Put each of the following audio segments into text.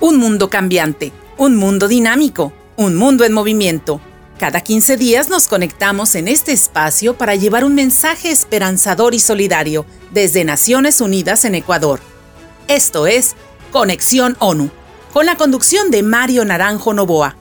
Un mundo cambiante, un mundo dinámico, un mundo en movimiento. Cada 15 días nos conectamos en este espacio para llevar un mensaje esperanzador y solidario desde Naciones Unidas en Ecuador. Esto es Conexión ONU, con la conducción de Mario Naranjo Novoa.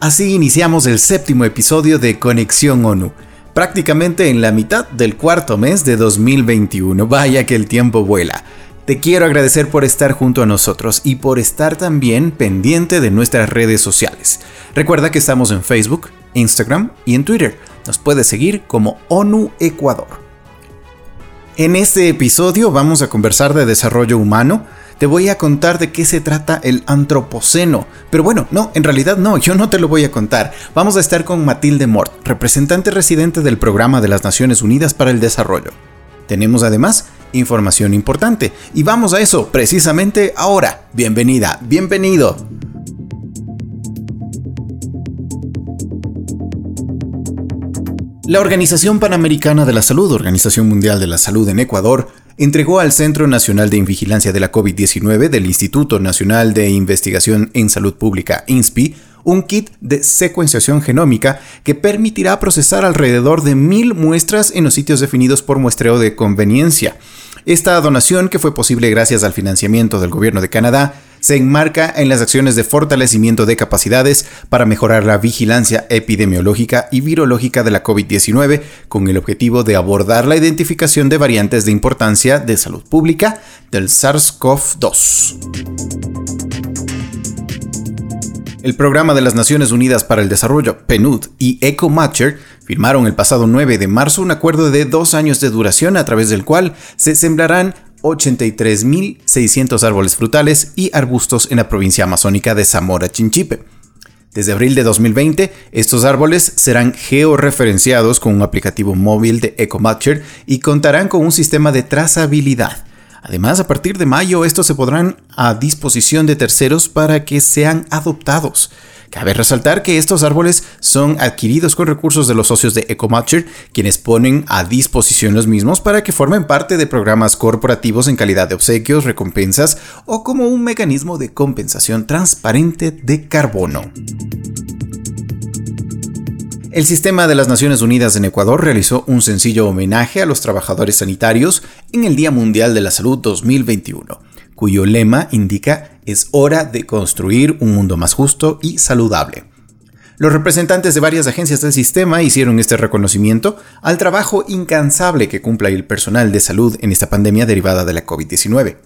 Así iniciamos el séptimo episodio de Conexión ONU, prácticamente en la mitad del cuarto mes de 2021. Vaya que el tiempo vuela. Te quiero agradecer por estar junto a nosotros y por estar también pendiente de nuestras redes sociales. Recuerda que estamos en Facebook, Instagram y en Twitter. Nos puedes seguir como ONU Ecuador. En este episodio vamos a conversar de desarrollo humano. Te voy a contar de qué se trata el antropoceno. Pero bueno, no, en realidad no, yo no te lo voy a contar. Vamos a estar con Matilde Mort, representante residente del Programa de las Naciones Unidas para el Desarrollo. Tenemos además información importante. Y vamos a eso precisamente ahora. Bienvenida, bienvenido. La Organización Panamericana de la Salud, Organización Mundial de la Salud en Ecuador, entregó al Centro Nacional de Vigilancia de la COVID-19 del Instituto Nacional de Investigación en Salud Pública, INSPI, un kit de secuenciación genómica que permitirá procesar alrededor de mil muestras en los sitios definidos por muestreo de conveniencia. Esta donación, que fue posible gracias al financiamiento del gobierno de Canadá, se enmarca en las acciones de fortalecimiento de capacidades para mejorar la vigilancia epidemiológica y virológica de la COVID-19 con el objetivo de abordar la identificación de variantes de importancia de salud pública del SARS-CoV-2. El Programa de las Naciones Unidas para el Desarrollo, PNUD, y EcoMatcher firmaron el pasado 9 de marzo un acuerdo de dos años de duración a través del cual se sembrarán 83.600 árboles frutales y arbustos en la provincia amazónica de Zamora Chinchipe. Desde abril de 2020, estos árboles serán georreferenciados con un aplicativo móvil de EcoMatcher y contarán con un sistema de trazabilidad Además, a partir de mayo estos se podrán a disposición de terceros para que sean adoptados. Cabe resaltar que estos árboles son adquiridos con recursos de los socios de EcoMatcher, quienes ponen a disposición los mismos para que formen parte de programas corporativos en calidad de obsequios, recompensas o como un mecanismo de compensación transparente de carbono. El sistema de las Naciones Unidas en Ecuador realizó un sencillo homenaje a los trabajadores sanitarios en el Día Mundial de la Salud 2021, cuyo lema indica es hora de construir un mundo más justo y saludable. Los representantes de varias agencias del sistema hicieron este reconocimiento al trabajo incansable que cumple el personal de salud en esta pandemia derivada de la COVID-19.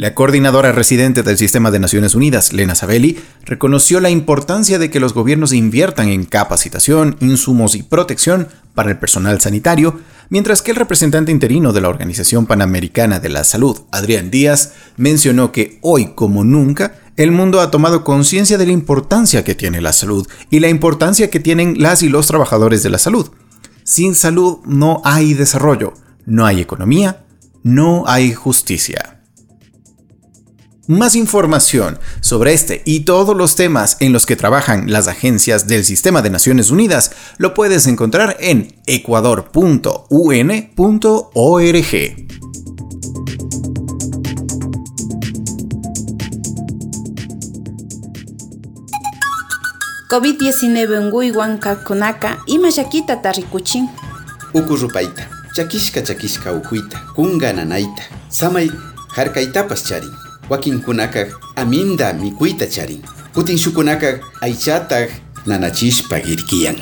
La coordinadora residente del Sistema de Naciones Unidas, Lena Sabelli, reconoció la importancia de que los gobiernos inviertan en capacitación, insumos y protección para el personal sanitario, mientras que el representante interino de la Organización Panamericana de la Salud, Adrián Díaz, mencionó que hoy como nunca el mundo ha tomado conciencia de la importancia que tiene la salud y la importancia que tienen las y los trabajadores de la salud. Sin salud no hay desarrollo, no hay economía, no hay justicia. Más información sobre este y todos los temas en los que trabajan las agencias del Sistema de Naciones Unidas lo puedes encontrar en ecuador.un.org. COVID-19 nguywan kakunaka ima llakitata rikuchin. Uku rupaita, chakishka chakishka ujuita, kunga nanaita, samay harkaitapas charin wakinkunakaq aminda mikuyta charin. Kutin shukunakaq aychataq nanachishpa irkiyan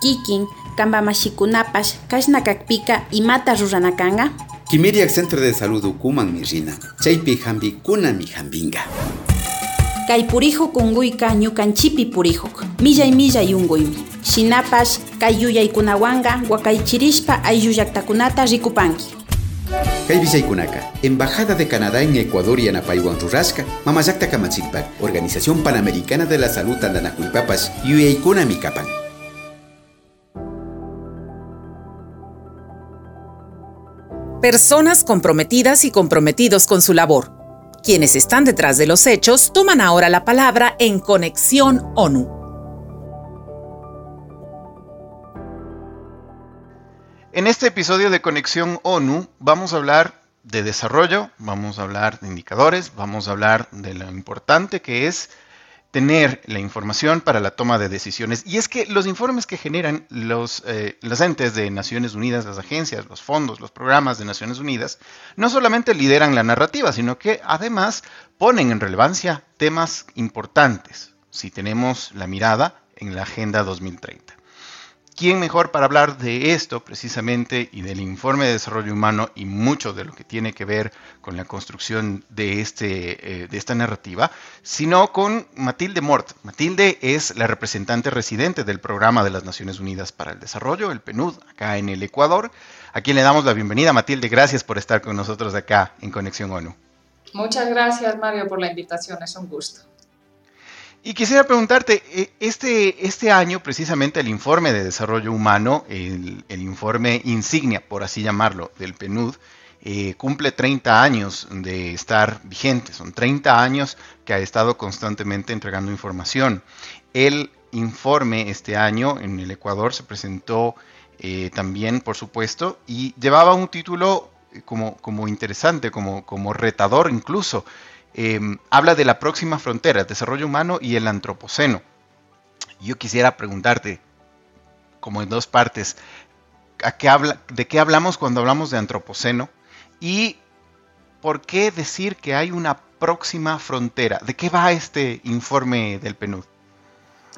kikin kanpa mashikunapash kashnakakpika imata ruranakanqa Kimiriak Centro de Salud ukuman mi rina. Chaypi hampikuna mi hampinqa kay purihuk unkuyqa ñukanchipi purihuk millay millay unkuymi shinapash kay yuyaykunawanqa waqaychirishpa ayllu llaqtakunata rikupanki Kay Kunaka, Embajada de Canadá en Ecuador y Anapayuan Rurasca, Mamayakta Kamachikpak, Organización Panamericana de la Salud Andanacuipapas, Yueikuna Mikapan. Personas comprometidas y comprometidos con su labor. Quienes están detrás de los hechos toman ahora la palabra en Conexión ONU. En este episodio de Conexión ONU vamos a hablar de desarrollo, vamos a hablar de indicadores, vamos a hablar de lo importante que es tener la información para la toma de decisiones. Y es que los informes que generan los, eh, los entes de Naciones Unidas, las agencias, los fondos, los programas de Naciones Unidas, no solamente lideran la narrativa, sino que además ponen en relevancia temas importantes, si tenemos la mirada en la Agenda 2030. ¿Quién mejor para hablar de esto precisamente y del informe de desarrollo humano y mucho de lo que tiene que ver con la construcción de, este, eh, de esta narrativa, sino con Matilde Mort? Matilde es la representante residente del Programa de las Naciones Unidas para el Desarrollo, el PNUD, acá en el Ecuador, a quien le damos la bienvenida. Matilde, gracias por estar con nosotros acá en Conexión ONU. Muchas gracias, Mario, por la invitación. Es un gusto. Y quisiera preguntarte, eh, este, este año precisamente el informe de desarrollo humano, el, informe insignia, por así llamarlo, del PNUD, eh, cumple 30 años de estar vigente. Son 30 años que ha estado constantemente entregando información. El informe este año en el Ecuador se presentó eh, también, por supuesto, y llevaba un título como, como interesante, como, como retador incluso. Em, habla de la próxima frontera, el desarrollo humano y el antropoceno. Yo quisiera preguntarte, como en dos partes, ¿a qué habla, ¿de qué hablamos cuando hablamos de antropoceno? Y ¿por qué decir que hay una próxima frontera? ¿De qué va este informe del PNUD?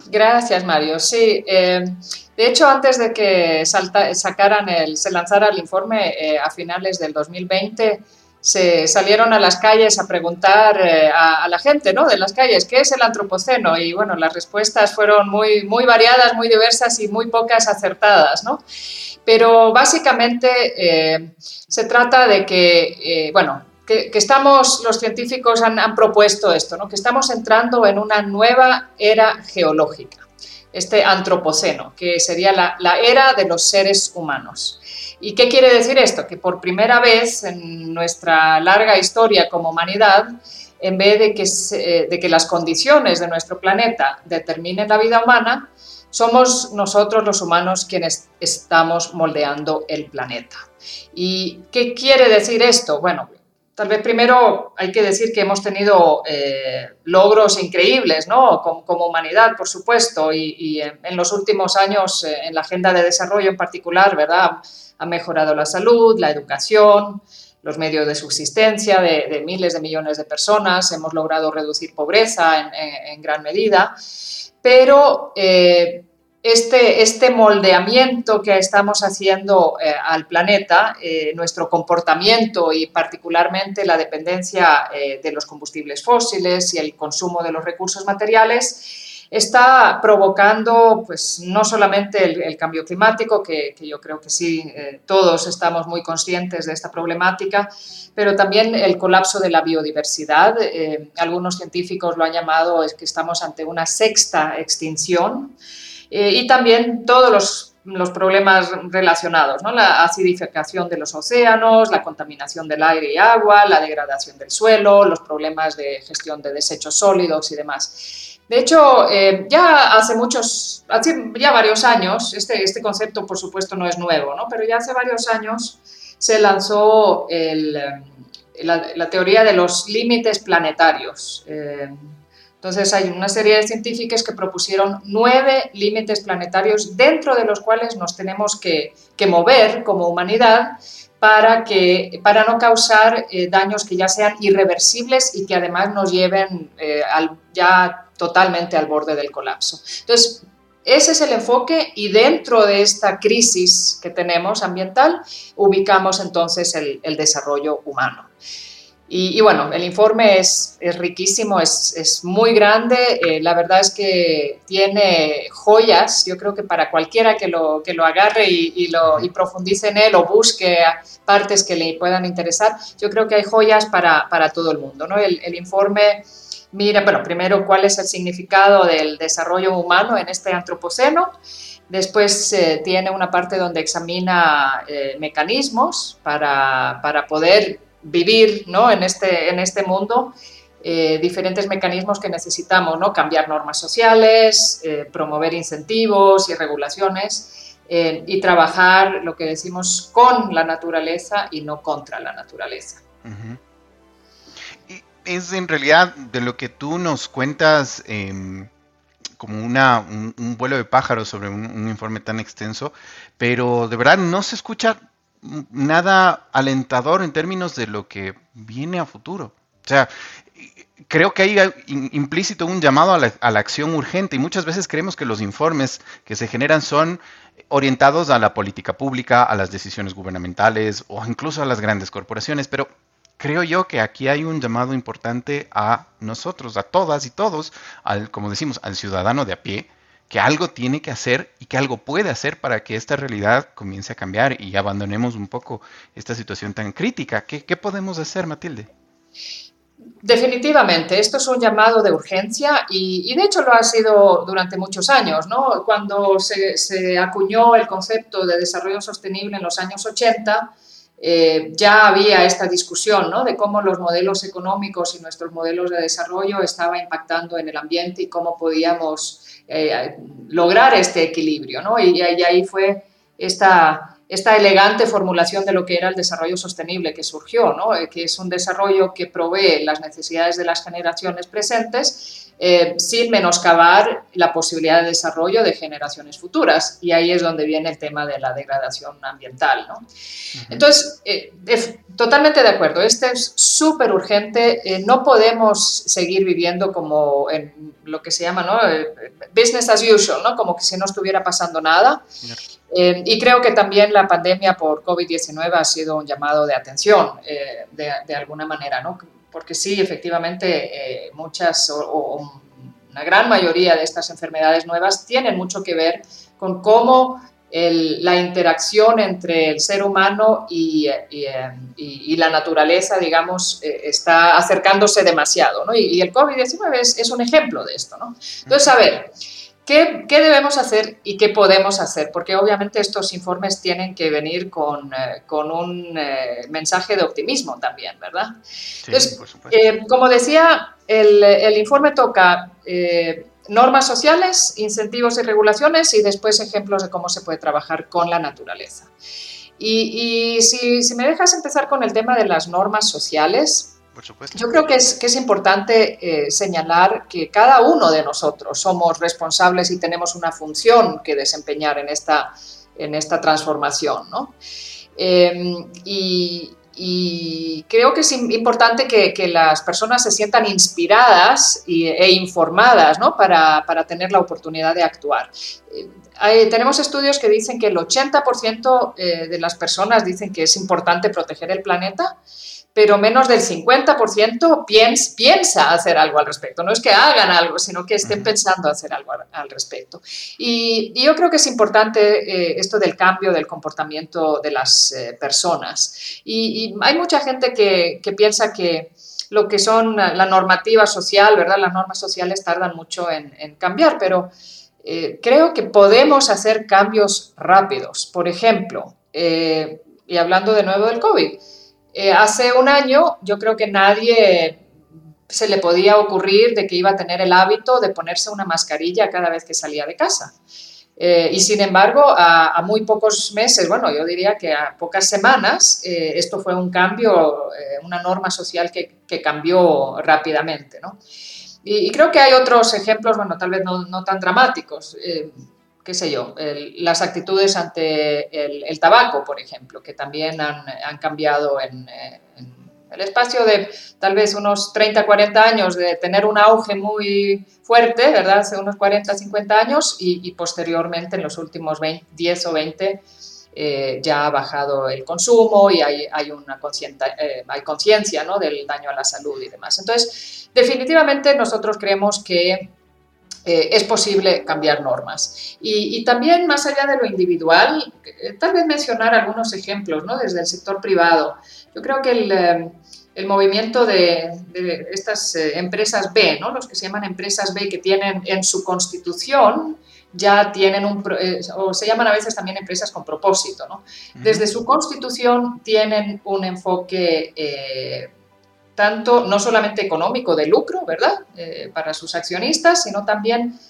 Gracias, Mario. Sí, em, de hecho, antes de que sacaran el, se lanzara el informe eh, a finales del 2020, se salieron a las calles a preguntar eh, a, la gente ¿no? de las calles qué es el antropoceno y bueno, las respuestas fueron muy, muy variadas, muy diversas y muy pocas acertadas. ¿no? Pero básicamente eh, se trata de que, eh, bueno, que, estamos, los científicos han, han, propuesto esto, ¿no? que estamos entrando en una nueva era geológica, este antropoceno, que sería la, la era de los seres humanos. ¿Y qué quiere decir esto? Que por primera vez en nuestra larga historia como humanidad, en vez de que, eh, de que las condiciones de nuestro planeta determinen la vida humana, somos nosotros los humanos quienes estamos moldeando el planeta. ¿Y qué quiere decir esto? Bueno, tal vez primero hay que decir que hemos tenido eh, logros increíbles, ¿no? Como, humanidad, por supuesto, y, en los últimos años, eh, en la agenda de desarrollo en particular, ¿verdad? ha mejorado la salud, la educación, los medios de subsistencia de, miles de millones de personas, hemos logrado reducir pobreza en, gran medida, pero eh, este, este, moldeamiento que estamos haciendo eh, al planeta, eh, nuestro comportamiento y particularmente la dependencia de los combustibles fósiles y el consumo de los recursos materiales, está provocando pues, no solamente el, cambio climático, que, yo creo que sí, eh, todos estamos muy conscientes de esta problemática, pero también el colapso de la biodiversidad. Eh, algunos científicos lo han llamado es que estamos ante una sexta extinción. Eh, y también todos los los problemas relacionados, ¿no? la acidificación de los océanos, la contaminación del aire y agua, la degradación del suelo, los problemas de gestión de desechos sólidos y demás. De hecho, eh, ya hace muchos, hace ya varios años, este, este concepto por supuesto no es nuevo, ¿no? pero ya hace varios años se lanzó el, eh, la, teoría de los límites planetarios. Eh, entonces hay una serie de científicos que propusieron nueve límites planetarios dentro de los cuales nos tenemos que, mover como humanidad para, que, para no causar daños que ya sean irreversibles y que además nos lleven al ya totalmente al borde del colapso. Entonces, ese es el enfoque y dentro de esta crisis que tenemos ambiental ubicamos entonces el, desarrollo humano. Y, bueno, el informe es, es riquísimo, es, es, muy grande, eh, la verdad es que tiene joyas, yo creo que para cualquiera que lo, que lo agarre y, lo, y profundice en él o busque partes que le puedan interesar, yo creo que hay joyas para, para todo el mundo. ¿no? El, el informe mira, bueno, primero cuál es el significado del desarrollo humano en este antropoceno. Después eh, tiene una parte donde examina eh, mecanismos para, poder vivir ¿no? en, este, en este mundo, eh, diferentes mecanismos que necesitamos, ¿no? cambiar normas sociales, promover incentivos y regulaciones y trabajar lo que decimos con la naturaleza y no contra la naturaleza. es en realidad de lo que tú nos cuentas em, como una, un, vuelo de pájaros sobre un, informe tan extenso, pero de verdad no se escucha nada alentador en términos de lo que viene a futuro. O sea, creo que hay implícito un llamado a la, a la, acción urgente y muchas veces creemos que los informes que se generan son orientados a la política pública, a las decisiones gubernamentales o incluso a las grandes corporaciones, pero creo yo que aquí hay un llamado importante a nosotros, a todas y todos, al, como decimos, al ciudadano de a pie, que algo tiene que hacer y que algo puede hacer para que esta realidad comience a cambiar y abandonemos un poco esta situación tan crítica. ¿Qué, podemos hacer, Matilde? Definitivamente, esto es un llamado de urgencia y, de hecho lo ha sido durante muchos años, ¿no? Cuando se, se, acuñó el concepto de desarrollo sostenible en los años 80, eh, ya había esta discusión ¿no? de cómo los modelos económicos y nuestros modelos de desarrollo estaban impactando en el ambiente y cómo podíamos eh, lograr este equilibrio. ¿no? Y, ahí fue esta, esta elegante formulación de lo que era el desarrollo sostenible que surgió, ¿no? Eh, que es un desarrollo que provee las necesidades de las generaciones presentes eh, sin menoscabar la posibilidad de desarrollo de generaciones futuras. Y ahí es donde viene el tema de la degradación ambiental. ¿no? Entonces, eh, totalmente de acuerdo, este es súper urgente. Eh, no podemos seguir viviendo como en lo que se llama ¿no? business as usual, ¿no? como que si no estuviera pasando nada. Y creo que también la pandemia por COVID-19 ha sido un llamado de atención, de, de, alguna manera, ¿no? porque sí, efectivamente, eh, muchas o, una gran mayoría de estas enfermedades nuevas tienen mucho que ver con cómo la interacción entre el ser humano y, la naturaleza, digamos, eh, está acercándose demasiado, ¿no? Y, el COVID-19 es, es, un ejemplo de esto, ¿no? Entonces, a ver, ¿Qué, debemos hacer y qué podemos hacer? Porque obviamente estos informes tienen que venir con, eh, un eh, mensaje de optimismo también, ¿verdad? Entonces, eh, como decía, el, informe toca normas sociales, incentivos y regulaciones y después ejemplos de cómo se puede trabajar con la naturaleza. Y, si, si me dejas empezar con el tema de las normas sociales, yo creo que es, que es importante eh, señalar que cada uno de nosotros somos responsables y tenemos una función que desempeñar en esta, en esta transformación. ¿no? Em, y, creo que es importante que, que, las personas se sientan inspiradas e informadas ¿no? para, para, tener la oportunidad de actuar. Eh, tenemos estudios que dicen que el 80% eh, de las personas dicen que es importante proteger el planeta pero menos del 50% piensa, piensa hacer algo al respecto. No es que hagan algo, sino que estén pensando hacer algo al, respecto. Y, yo creo que es importante eh, esto del cambio del comportamiento de las eh, personas. Y, hay mucha gente que, piensa que lo que son la normativa social, ¿verdad? Las normas sociales tardan mucho en, cambiar, pero eh, creo que podemos hacer cambios rápidos. Por ejemplo, y hablando de nuevo del COVID, eh, hace un año yo creo que nadie se le podía ocurrir de que iba a tener el hábito de ponerse una mascarilla cada vez que salía de casa. Eh, y sin embargo, a, muy pocos meses, bueno, yo diría que a pocas semanas, eh, esto fue un cambio, una norma social que, cambió rápidamente, ¿no? Y, creo que hay otros ejemplos, bueno, tal vez no, no tan dramáticos qué sé yo, las actitudes ante el, tabaco, por ejemplo, que también han, cambiado en, el espacio de tal vez unos 30, 40 años de tener un auge muy fuerte, ¿verdad? Hace unos 40, 50 años y, posteriormente en los últimos 10 o 20 eh, ya ha bajado el consumo y hay, hay una eh, conciencia ¿no? del daño a la salud y demás. Entonces, definitivamente nosotros creemos que eh, es posible cambiar normas. Y, también más allá de lo individual, eh, tal vez mencionar algunos ejemplos ¿no? desde el sector privado. Yo creo que el, eh, movimiento de, estas empresas B, ¿no? los que se llaman empresas B, que tienen en su constitución ya tienen un, o se llaman a veces también empresas con propósito, ¿no? Desde su constitución tienen un enfoque tanto no solamente económico de lucro, ¿verdad?, eh, para sus accionistas, sino también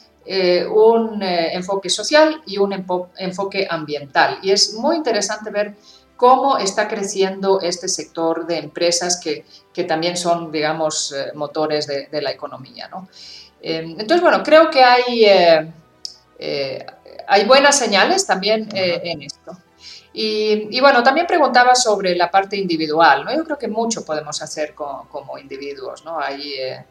un enfoque social y un enfoque ambiental. Y es muy interesante ver cómo está creciendo este sector de empresas que, también son, digamos, motores de, la economía. ¿no? entonces, bueno, creo que hay, hay buenas señales también en esto. Y, bueno, también preguntaba sobre la parte individual, ¿no? Yo creo que mucho podemos hacer como individuos, ¿no? Ahí, eh,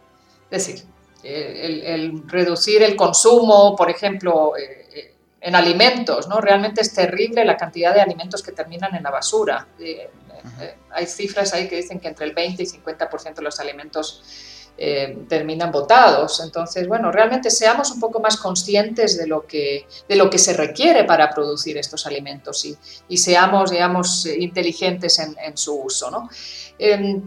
es decir, eh, el, reducir el consumo, por ejemplo, eh, en alimentos, ¿no? Realmente es terrible la cantidad de alimentos que terminan en la basura. hay cifras ahí que dicen que entre el 20 y 50% de los alimentos eh, terminan votados. Entonces, bueno, realmente seamos un poco más conscientes de lo que, de lo que se requiere para producir estos alimentos y, y seamos, digamos, inteligentes en, su uso. ¿no?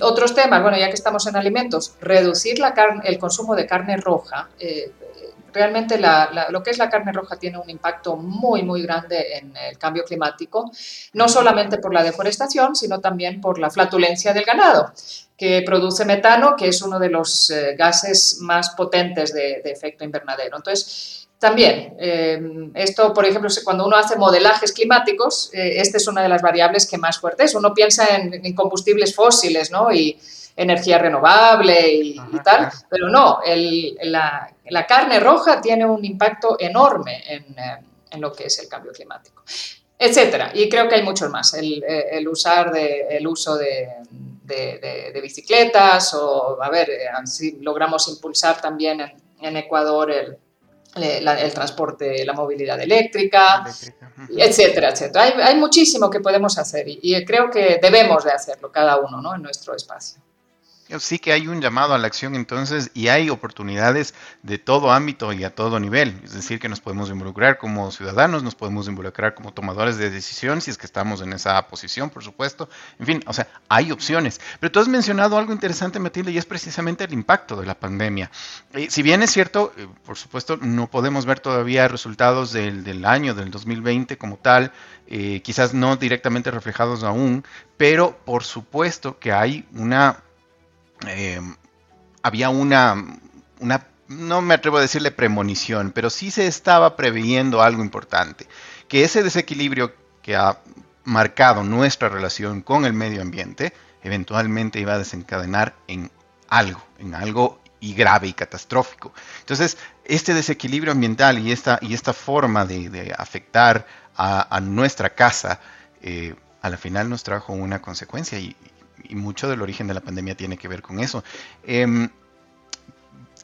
otros temas, bueno, ya que estamos en alimentos, reducir la el consumo de carne roja. Eh, realmente lo que es la carne roja tiene un impacto muy, muy grande en el cambio climático, no solamente por la deforestación, sino también por la flatulencia del ganado, que produce metano, que es uno de los eh, gases más potentes de, efecto invernadero. Entonces, también, eh, esto, por ejemplo, cuando uno hace modelajes climáticos, eh, esta es una de las variables que más fuerte es. Uno piensa en, combustibles fósiles, ¿no? Y, energía renovable y, tal, pero no, la, carne roja tiene un impacto enorme en, lo que es el cambio climático, etcétera. Y creo que hay muchos más, el, usar de, el uso de, bicicletas o, a ver, si logramos impulsar también en, Ecuador el, el, transporte, la movilidad eléctrica, etcétera, etcétera. Hay, hay, muchísimo que podemos hacer y, y, creo que debemos de hacerlo cada uno ¿no? en nuestro espacio. Sí que hay un llamado a la acción entonces y hay oportunidades de todo ámbito y a todo nivel. Es decir, que nos podemos involucrar como ciudadanos, nos podemos involucrar como tomadores de decisión si es que estamos en esa posición, por supuesto. En fin, o sea, hay opciones. Pero tú has mencionado algo interesante, Matilde, y es precisamente el impacto de la pandemia. Eh, si bien es cierto, eh, por supuesto, no podemos ver todavía resultados del, del año, del 2020 como tal, eh, quizás no directamente reflejados aún, pero por supuesto que hay una eh, había una, una, no me atrevo a decirle premonición, pero sí se estaba previendo algo importante, que ese desequilibrio que ha marcado nuestra relación con el medio ambiente, eventualmente iba a desencadenar en algo, en algo y grave y catastrófico. Entonces, este desequilibrio ambiental y esta, y esta forma de, afectar a, nuestra casa, eh, a la final nos trajo una consecuencia y, y mucho del origen de la pandemia tiene que ver con eso. Em,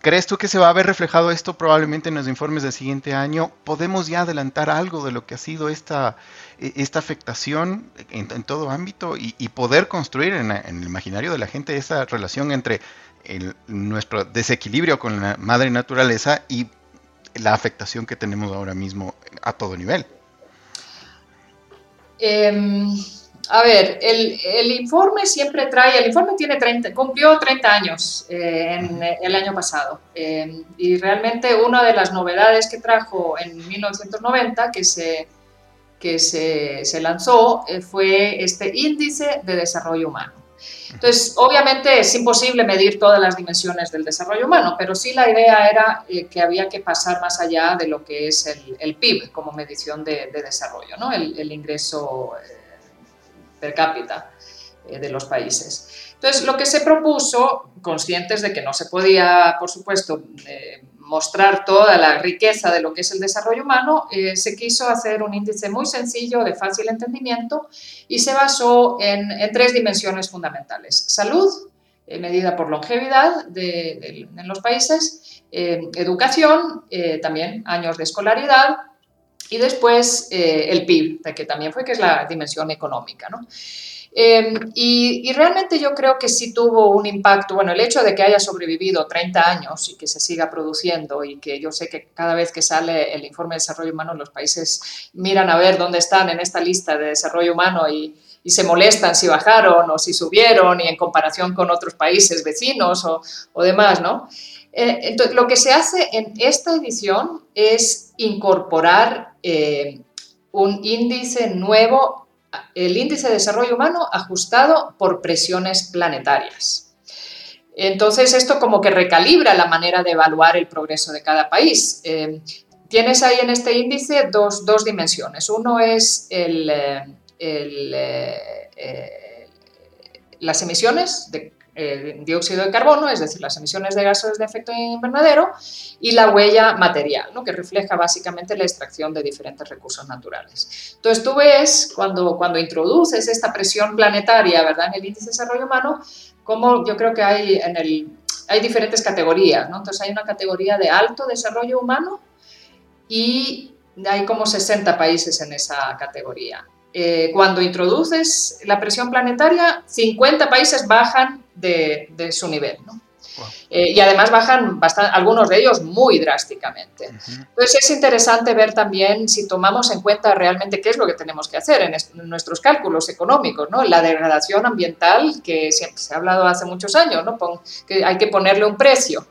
¿Crees tú que se va a ver reflejado esto probablemente en los informes del siguiente año? ¿Podemos ya adelantar algo de lo que ha sido esta, e, esta afectación en, todo ámbito y, poder construir en, el imaginario de la gente esa relación entre nuestro desequilibrio con la madre naturaleza y la afectación que tenemos ahora mismo a todo nivel? Em, a ver, el, informe siempre trae, el informe tiene 30, cumplió 30 años eh, en, el año pasado eh, y realmente una de las novedades que trajo en 1990 que se, que se, lanzó eh, fue este índice de desarrollo humano. Entonces, obviamente es imposible medir todas las dimensiones del desarrollo humano, pero sí la idea era que había que pasar más allá de lo que es el, PIB como medición de, desarrollo, ¿no? el, el ingreso per cápita eh, de los países. Entonces, lo que se propuso, conscientes de que no se podía, por supuesto, eh, mostrar toda la riqueza de lo que es el desarrollo humano, eh, se quiso hacer un índice muy sencillo, de fácil entendimiento, y se basó en, tres dimensiones fundamentales. Salud, medida por longevidad en los países, educación, también años de escolaridad, y después eh, el PIB, que también fue que es la dimensión económica. ¿no? Em, y, realmente yo creo que sí tuvo un impacto, bueno, el hecho de que haya sobrevivido 30 años y que se siga produciendo y que yo sé que cada vez que sale el informe de desarrollo humano los países miran a ver dónde están en esta lista de desarrollo humano y, y se molestan si bajaron o si subieron y en comparación con otros países vecinos o, o demás, ¿no? Eh, lo que se hace en esta edición es incorporar eh, un índice nuevo, el índice de desarrollo humano ajustado por presiones planetarias. Entonces, esto como que recalibra la manera de evaluar el progreso de cada país. Eh, tienes ahí en este índice dos, dos dimensiones. Uno es las emisiones de dióxido de carbono, es decir, las emisiones de gases de efecto invernadero, y la huella material, ¿no? que refleja básicamente la extracción de diferentes recursos naturales. Entonces, tú ves cuando, cuando introduces esta presión planetaria ¿verdad? en el índice de desarrollo humano, como yo creo que hay, en el, hay diferentes categorías, ¿no? Entonces hay una categoría de alto desarrollo humano y hay como 60 países en esa categoría. Eh, cuando introduces la presión planetaria, 50 países bajan de, de su nivel, ¿no? Eh, y además bajan bastante, algunos de ellos muy drásticamente. Entonces es interesante ver también si tomamos en cuenta realmente qué es lo que tenemos que hacer en, nuestros cálculos económicos, ¿no? La degradación ambiental que siempre se ha hablado hace muchos años, ¿no? que hay que ponerle un precio.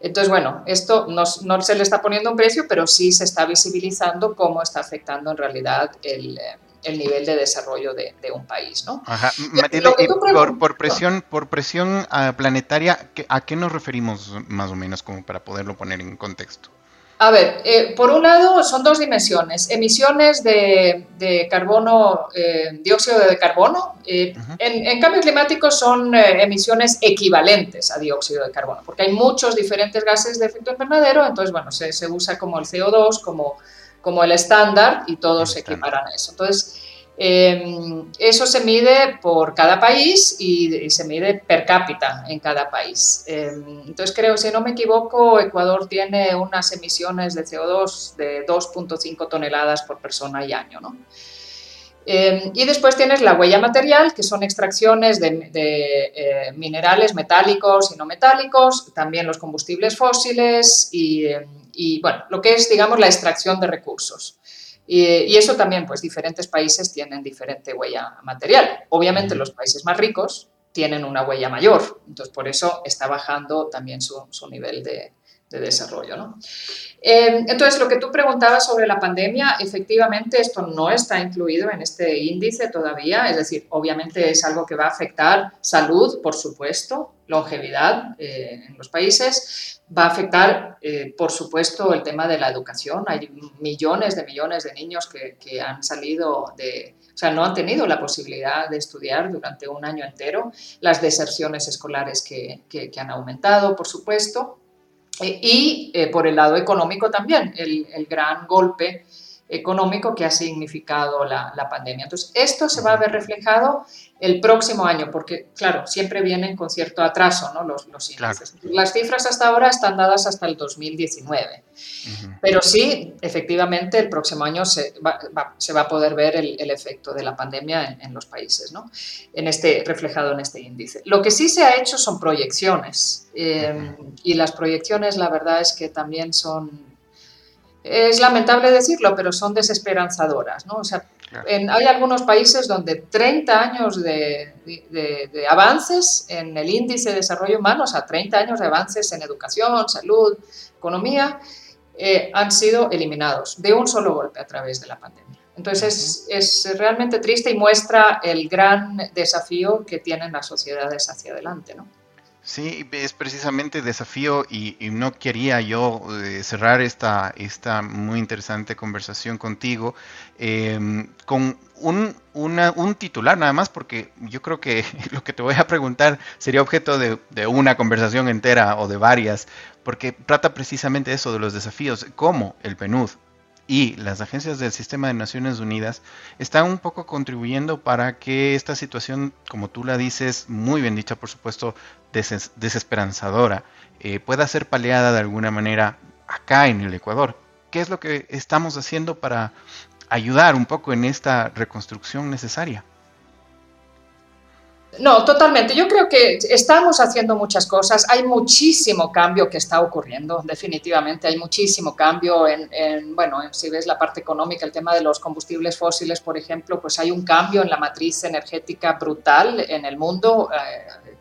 Entonces, bueno, esto no, no, se le está poniendo un precio, pero sí se está visibilizando cómo está afectando en realidad el, eh, el nivel de desarrollo de, un país, ¿no? Ajá. Matilde, por, presión, por presión ah, planetaria, ¿a qué nos referimos más o menos como para poderlo poner en contexto? A ver, eh, por un lado son dos dimensiones, emisiones de, carbono, eh, dióxido de carbono. Eh, en, cambio climático son emisiones equivalentes a dióxido de carbono, porque hay muchos diferentes gases de efecto invernadero, entonces, bueno, se, se usa como el CO2, como como el estándar y todos se equiparan a eso. Entonces, em, eso se mide por cada país y, se mide per cápita en cada país. Em, entonces, creo, si no me equivoco, Ecuador tiene unas emisiones de CO2 de 2.5 toneladas por persona y año, ¿no? Em, y después tienes la huella material, que son extracciones de, eh, minerales metálicos y no metálicos, también los combustibles fósiles y, y bueno, lo que es, digamos, la extracción de recursos. Y, eso también, pues diferentes países tienen diferente huella material. Obviamente los países más ricos tienen una huella mayor, entonces por eso está bajando también su, su nivel de, de desarrollo. ¿no? Eh, entonces, lo que tú preguntabas sobre la pandemia, efectivamente esto no está incluido en este índice todavía, es decir, obviamente es algo que va a afectar salud, por supuesto, longevidad eh, en los países, va a afectar, eh, por supuesto, el tema de la educación. Hay millones de millones de niños que, han salido de, o sea, no han tenido la posibilidad de estudiar durante un año entero, las deserciones escolares que han aumentado, por supuesto. Eh, y eh, por el lado económico también, el, el, gran golpe económico que ha significado la, la, pandemia. Entonces, esto se va a ver reflejado el próximo año, porque, claro, siempre vienen con cierto atraso ¿no? los, los índices. Las cifras hasta ahora están dadas hasta el 2019, pero sí, efectivamente, el próximo año se va, se va a poder ver el, el efecto de la pandemia en, en, los países, ¿no? en este, reflejado en este índice. Lo que sí se ha hecho son proyecciones, eh, y las proyecciones, la verdad es que también son es lamentable decirlo, pero son desesperanzadoras. ¿no? O sea, en, hay algunos países donde 30 años de, de, avances en el índice de desarrollo humano, o sea, 30 años de avances en educación, salud, economía, eh, han sido eliminados de un solo golpe a través de la pandemia. Entonces es, es, realmente triste y muestra el gran desafío que tienen las sociedades hacia adelante. ¿no? Sí, es precisamente desafío y, y no quería yo eh, cerrar esta, esta muy interesante conversación contigo eh, con un, una, un, titular nada más, porque yo creo que lo que te voy a preguntar sería objeto de, de, una conversación entera o de varias, porque trata precisamente eso de los desafíos, cómo el PNUD y las agencias del sistema de Naciones Unidas están un poco contribuyendo para que esta situación, como tú la dices, muy bien dicha por supuesto, des desesperanzadora, eh, pueda ser paliada de alguna manera acá en el Ecuador. ¿Qué es lo que estamos haciendo para ayudar un poco en esta reconstrucción necesaria? No, totalmente. Yo creo que estamos haciendo muchas cosas. Hay muchísimo cambio que está ocurriendo, definitivamente. Hay muchísimo cambio en, en, bueno, si ves la parte económica, el tema de los combustibles fósiles, por ejemplo, pues hay un cambio en la matriz energética brutal en el mundo eh,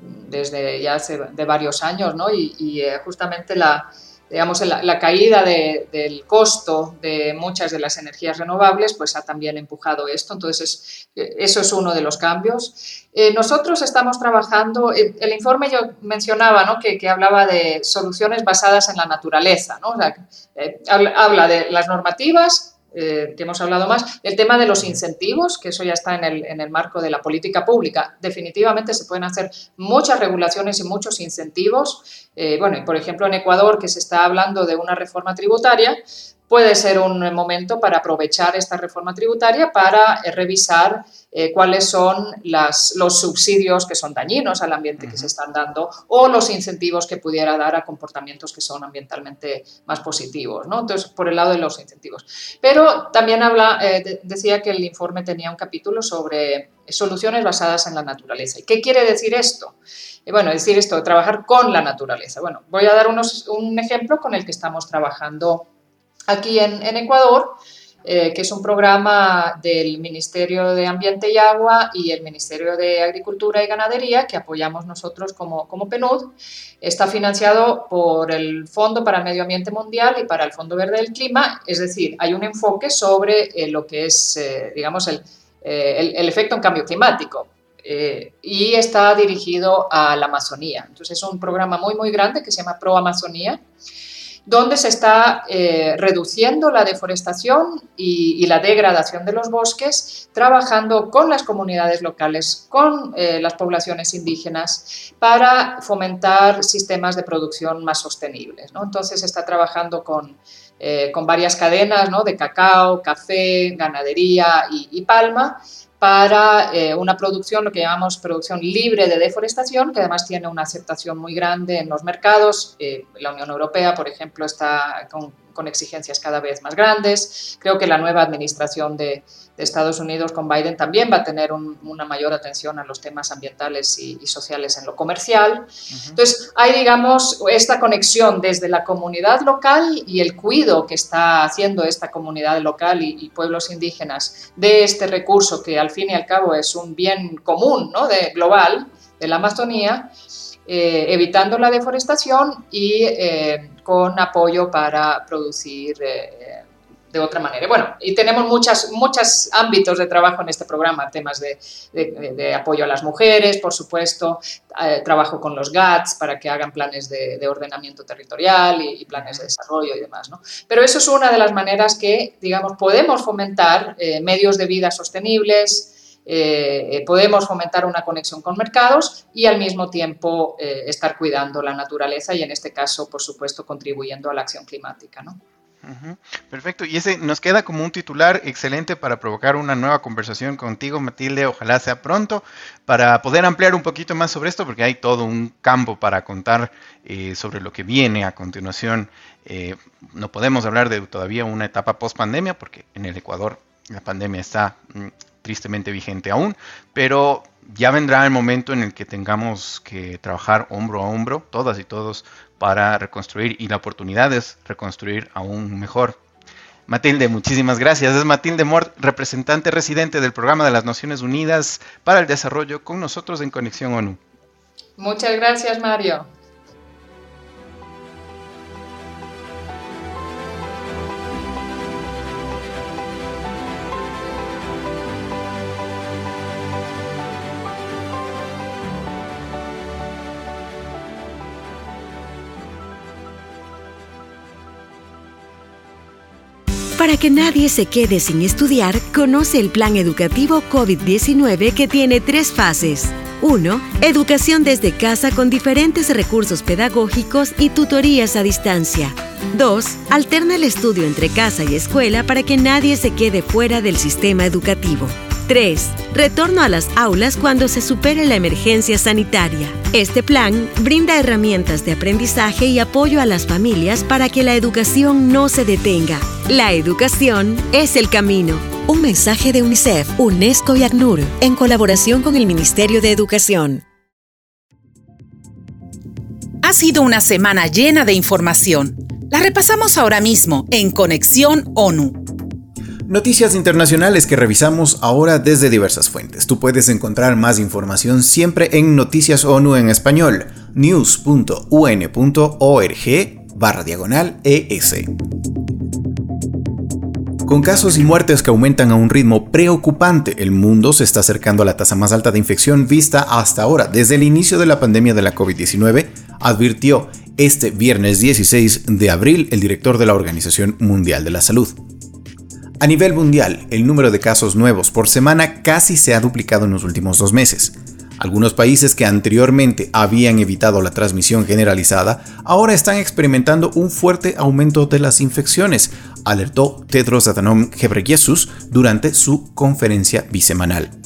desde ya hace de varios años, ¿no? Y, y eh, justamente la, digamos, la, caída del costo de muchas de las energías renovables, pues ha también empujado esto. Entonces, eso es uno de los cambios. Eh, nosotros estamos trabajando, el, informe yo mencionaba, ¿no? que, hablaba de soluciones basadas en la naturaleza, ¿no? Eh, habla de las normativas, eh, que hemos hablado más, el tema de los incentivos, que eso ya está en el, en el, marco de la política pública. Definitivamente se pueden hacer muchas regulaciones y muchos incentivos. Eh, bueno, por ejemplo, en Ecuador, que se está hablando de una reforma tributaria, puede ser un momento para aprovechar esta reforma tributaria para eh, revisar eh, cuáles son las, los subsidios que son dañinos al ambiente que se están dando o los incentivos que pudiera dar a comportamientos que son ambientalmente más positivos. ¿no? Entonces, por el lado de los incentivos. Pero también habla, eh, decía que el informe tenía un capítulo sobre soluciones basadas en la naturaleza. ¿Y qué quiere decir esto? bueno, decir esto, trabajar con la naturaleza. Bueno, voy a dar unos, un ejemplo con el que estamos trabajando aquí en, Ecuador, eh, que es un programa del Ministerio de Ambiente y Agua y el Ministerio de Agricultura y Ganadería, que apoyamos nosotros como, como PNUD. Está financiado por el Fondo para el Medio Ambiente Mundial y para el Fondo Verde del Clima, es decir, hay un enfoque sobre eh, lo que es, eh, digamos, el, el, efecto en cambio climático. y está dirigido a la Amazonía. Entonces es un programa muy, muy grande que se llama Pro Amazonía donde se está eh, reduciendo la deforestación y, la degradación de los bosques, trabajando con las comunidades locales, con eh, las poblaciones indígenas, para fomentar sistemas de producción más sostenibles. Entonces se está trabajando con, eh, con varias cadenas de cacao, café, ganadería y palma, para eh, una producción, lo que llamamos producción libre de deforestación, que además tiene una aceptación muy grande en los mercados. Eh, la Unión Europea, por ejemplo, está con con exigencias cada vez más grandes. Creo que la nueva administración de, Estados Unidos con Biden también va a tener una mayor atención a los temas ambientales y, sociales en lo comercial. Entonces, hay, digamos, esta conexión desde la comunidad local y el cuidado que está haciendo esta comunidad local y, pueblos indígenas de este recurso que al fin y al cabo es un bien común, ¿no? de, global, de la Amazonía, eh, evitando la deforestación y eh, con apoyo para producir eh, de otra manera. Bueno, y tenemos muchas, muchos ámbitos de trabajo en este programa, temas de, apoyo a las mujeres, por supuesto, trabajo con los GATS para que hagan planes de, ordenamiento territorial y, planes de desarrollo y demás. ¿no? Pero eso es una de las maneras que, digamos, podemos fomentar medios de vida sostenibles, eh, podemos fomentar una conexión con mercados y al mismo tiempo eh, estar cuidando la naturaleza y en este caso, por supuesto, contribuyendo a la acción climática. ¿no? Perfecto, y ese nos queda como un titular excelente para provocar una nueva conversación contigo, Matilde, ojalá sea pronto, para poder ampliar un poquito más sobre esto, porque hay todo un campo para contar eh, sobre lo que viene a continuación. no podemos hablar de todavía una etapa post pandemia, porque en el Ecuador la pandemia está mm, tristemente vigente aún, pero ya vendrá el momento en el que tengamos que trabajar hombro a hombro, todas y todos, para reconstruir y la oportunidad es reconstruir aún mejor. Matilde, muchísimas gracias. Es Matilde Mort, representante residente del Programa de las Naciones Unidas para el Desarrollo con nosotros en Conexión ONU. Muchas gracias, Mario. Para que nadie se quede sin estudiar, conoce el plan educativo COVID-19 que tiene tres fases. 1. Educación desde casa con diferentes recursos pedagógicos y tutorías a distancia. 2. Alterna el estudio entre casa y escuela para que nadie se quede fuera del sistema educativo. 3. Retorno a las aulas cuando se supere la emergencia sanitaria. Este plan brinda herramientas de aprendizaje y apoyo a las familias para que la educación no se detenga. La educación es el camino. Un mensaje de UNICEF, UNESCO y ACNUR, en colaboración con el Ministerio de Educación. Ha sido una semana llena de información. La repasamos ahora mismo en Conexión ONU. Noticias internacionales que revisamos ahora desde diversas fuentes. Tú puedes encontrar más información siempre en Noticias ONU en español, news.un.org barra diagonal ES. Con casos y muertes que aumentan a un ritmo preocupante, el mundo se está acercando a la tasa más alta de infección vista hasta ahora. Desde el inicio de la pandemia de la COVID-19, advirtió este viernes 16 de abril el director de la Organización Mundial de la Salud. A nivel mundial, el número de casos nuevos por semana casi se ha duplicado en los últimos dos meses. Algunos países que anteriormente habían evitado la transmisión generalizada ahora están experimentando un fuerte aumento de las infecciones, alertó Tedros Adhanom Ghebreyesus durante su conferencia bisemanal.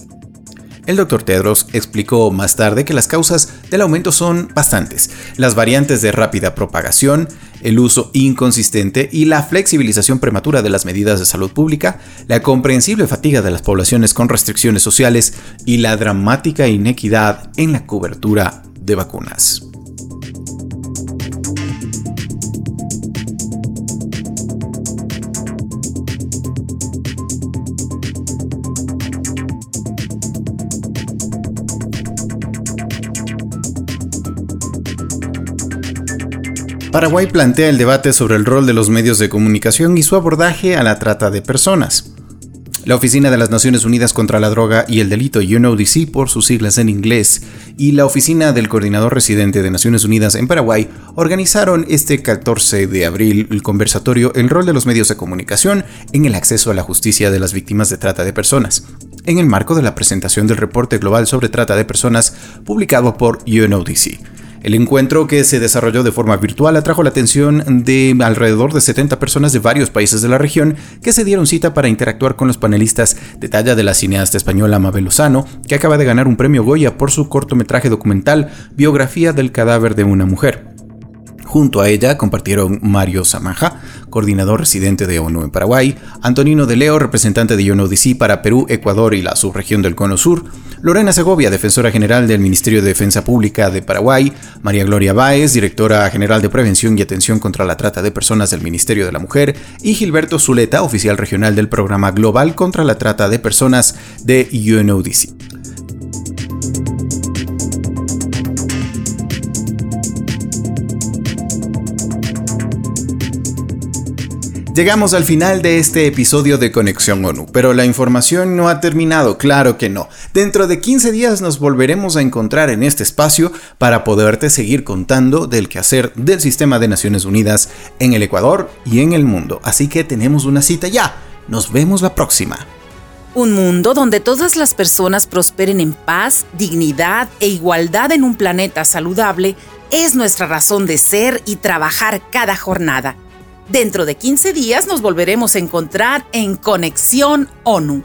El doctor Tedros explicó más tarde que las causas del aumento son bastantes. Las variantes de rápida propagación, el uso inconsistente y la flexibilización prematura de las medidas de salud pública, la comprensible fatiga de las poblaciones con restricciones sociales y la dramática inequidad en la cobertura de vacunas. Paraguay plantea el debate sobre el rol de los medios de comunicación y su abordaje a la trata de personas. La Oficina de las Naciones Unidas contra la Droga y el Delito, UNODC por sus siglas en inglés, y la Oficina del Coordinador Residente de Naciones Unidas en Paraguay organizaron este 14 de abril el conversatorio El rol de los medios de comunicación en el acceso a la justicia de las víctimas de trata de personas, en el marco de la presentación del reporte global sobre trata de personas publicado por UNODC. El encuentro que se desarrolló de forma virtual atrajo la atención de alrededor de 70 personas de varios países de la región que se dieron cita para interactuar con los panelistas de talla de la cineasta española Mabel Lozano, que acaba de ganar un premio Goya por su cortometraje documental Biografía del cadáver de una mujer. Junto a ella compartieron Mario Samanja, coordinador residente de ONU en Paraguay, Antonino de Leo, representante de UNODC para Perú, Ecuador y la subregión del Cono Sur, Lorena Segovia, defensora general del Ministerio de Defensa Pública de Paraguay, María Gloria Báez, directora general de Prevención y Atención contra la Trata de Personas del Ministerio de la Mujer, y Gilberto Zuleta, oficial regional del Programa Global contra la Trata de Personas de UNODC. Llegamos al final de este episodio de Conexión ONU, pero la información no ha terminado, claro que no. Dentro de 15 días nos volveremos a encontrar en este espacio para poderte seguir contando del quehacer del sistema de Naciones Unidas en el Ecuador y en el mundo. Así que tenemos una cita ya. Nos vemos la próxima. Un mundo donde todas las personas prosperen en paz, dignidad e igualdad en un planeta saludable es nuestra razón de ser y trabajar cada jornada. Dentro de 15 días nos volveremos a encontrar en Conexión ONU.